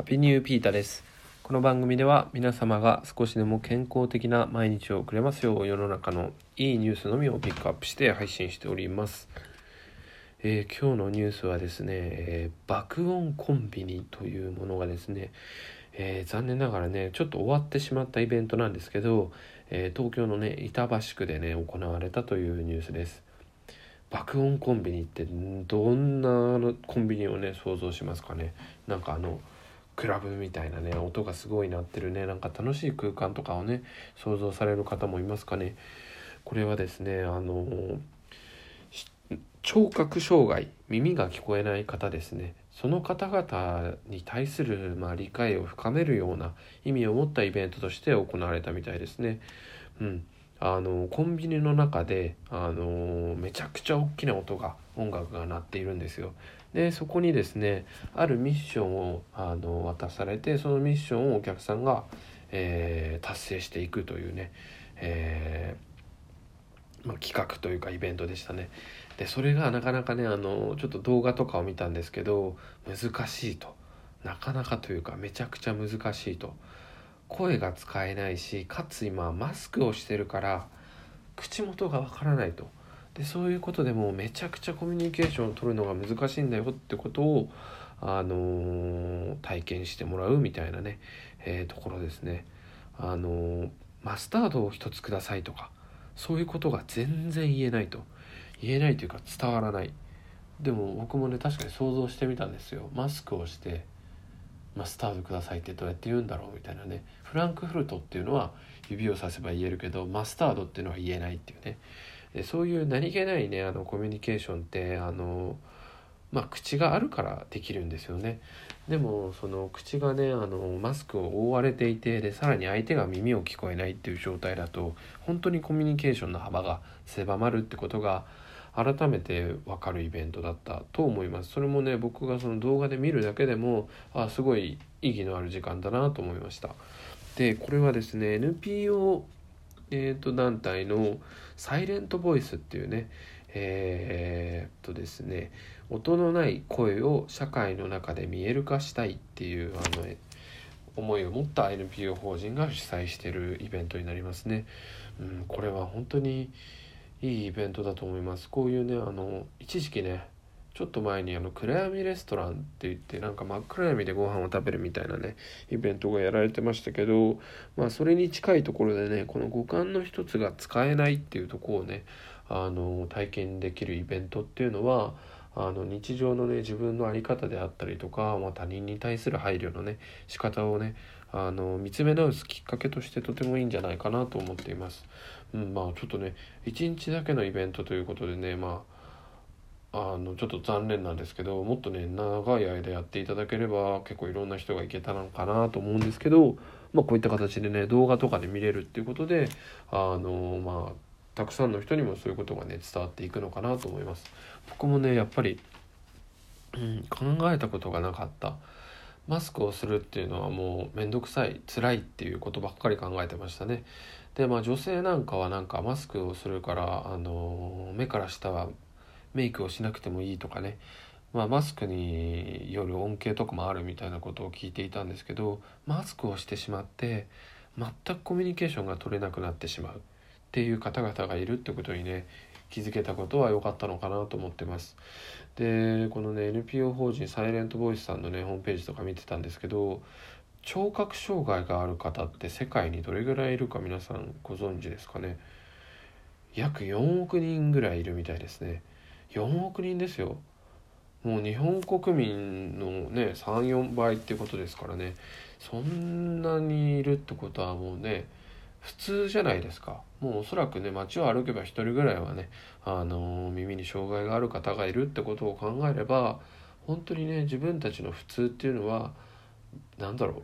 ハピニューピータです。この番組では皆様が少しでも健康的な毎日を送れますよう世の中のいいニュースのみをピックアップして配信しております。えー今日のニュースはですね、えー爆音コンビニというものがですね、えー残念ながらねちょっと終わってしまったイベントなんですけど、えー東京のね板橋区でね行われたというニュースです。爆音コンビニってどんなコンビニをね想像しますかねなんかあのクラブみたいなね音がすごい鳴ってるねなんか楽しい空間とかをね想像される方もいますかね。これはですねあの聴覚障害耳が聞こえない方ですね。その方々に対する、まあ、理解を深めるような意味を持ったイベントとして行われたみたいですね。うん、あのコンビニの中であのめちゃくちゃ大きな音が音楽が鳴っているんですよ。でそこにですねあるミッションをあの渡されてそのミッションをお客さんが、えー達成していくというね、えーまあ、企画というかイベントでしたね。でそれがなかなかねあのちょっと動画とかを見たんですけど難しいとなかなかというかめちゃくちゃ難しいと。声が使えないしかつ今マスクをしてるから口元がわからないとでそういうことでもめちゃくちゃコミュニケーションを取るのが難しいんだよってことを、あのー体験してもらうみたいなね、えーところですね。あのーマスタードを一つくださいとかそういうことが全然言えないと。言えないというか伝わらない。でも僕もね確かに想像してみたんですよ。マスクをしてマスタードくださいってどうやって言うんだろうみたいなね。フランクフルトっていうのは指をさせば言えるけどマスタードっていうのは言えないっていうね。でそういう何気ないねあのコミュニケーションってあのまあ口があるからできるんですよね。でもその口がねあのマスクを覆われていてでさらに相手が耳を聞こえないっていう状態だと本当にコミュニケーションの幅が狭まるってことが改めて分かるイベントだったと思います。それもね僕がその動画で見るだけでもあすごい意義のある時間だなと思いました。でこれはですね NPO、えー、と団体のサイレントボイスっていうねえー、っとですね音のない声を社会の中で見える化したいっていうあの思いを持った NPO 法人が主催しているイベントになりますね。うん、これは本当にいいイベントだと思います。こういうねあの一時期ねちょっと前にあの暗闇レストランって言ってなんか真っ暗闇でご飯を食べるみたいなねイベントがやられてましたけどまあそれに近いところでねこの五感の一つが使えないっていうとこをねあの体験できるイベントっていうのはあの日常のね自分の在り方であったりとか、まあ、他人に対する配慮のね仕方をねあの見つめ直すきっかけとしてとてもいいんじゃないかなと思っています。うん、まあちょっとね一日だけのイベントということでねまああのちょっと残念なんですけどもっとね長い間やっていただければ結構いろんな人がいけたのかなと思うんですけど、まあ、こういった形でね動画とかで見れるっていうことであのまあたくさんの人にもそういうことがね伝わっていくのかなと思います。僕もねやっぱり、うん、考えたことがなかったマスクをするっていうのはもう面倒くさい辛いっていうことばっかり考えてましたね。でまあ女性なんかはなんかマスクをするからあの目から下はメイクをしなくてもいいとかね、まあ、マスクによる恩恵とかもあるみたいなことを聞いていたんですけどマスクをしてしまって全くコミュニケーションが取れなくなってしまう。っていう方々がいるってことにね気づけたことは良かったのかなと思ってます。でこのね NPO 法人サイレントボイスさんのねホームページとか見てたんですけど聴覚障害がある方って世界にどれぐらいいるか皆さんご存知ですかね。約4億人ぐらいいるみたいですね。4億人ですよ。もう日本国民のね34倍ってことですからね。そんなにいるってことはもうね普通じゃないですか。もうおそらくね街を歩けば一人ぐらいはねあの耳に障害がある方がいるってことを考えれば本当にね自分たちの普通っていうのは何だろう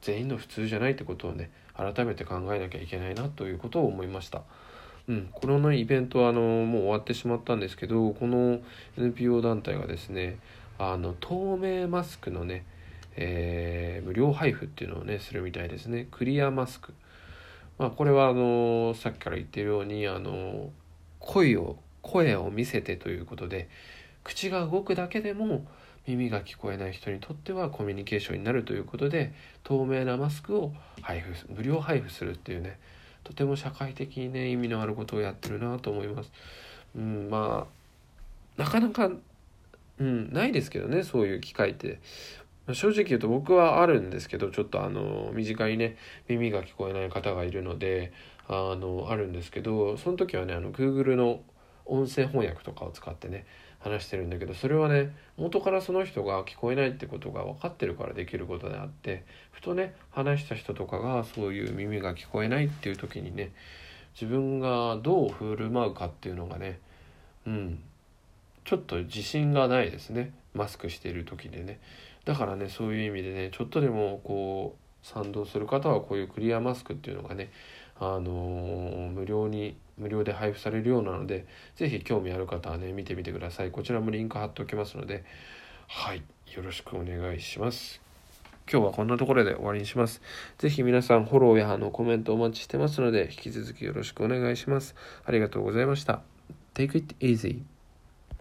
全員の普通じゃないってことをね改めて考えなきゃいけないなということを思いました。うん、このねイベントはあのもう終わってしまったんですけどこの NPO 団体がですねあの透明マスクのね、えー無料配布っていうのをねするみたいですね。クリアマスク。まあこれはあのさっきから言ってるようにあの声を声を見せてということで口が動くだけでも耳が聞こえない人にとってはコミュニケーションになるということで透明なマスクを配布無料配布するっていうねとても社会的にね意味のあることをやってるなと思います。うん、まあなかなか、うん、ないですけどねそういう機会って。正直言うと僕はあるんですけどちょっとあの身近にね耳が聞こえない方がいるのであのあるんですけどその時はねあの Google の音声翻訳とかを使ってね話してるんだけどそれはね元からその人が聞こえないってことが分かってるからできることであってふとね話した人とかがそういう耳が聞こえないっていう時にね自分がどう振る舞うかっていうのがねうんちょっと自信がないですね。マスクしている時でね。だからねそういう意味でねちょっとでもこう賛同する方はこういうクリアマスクっていうのがねあのー、無料に無料で配布されるようなので是非興味ある方はね見てみてください。こちらもリンク貼っておきますのではいよろしくお願いします。今日はこんなところで終わりにします。是非皆さんフォローやあのコメントお待ちしてますので引き続きよろしくお願いします。ありがとうございました。Take it easy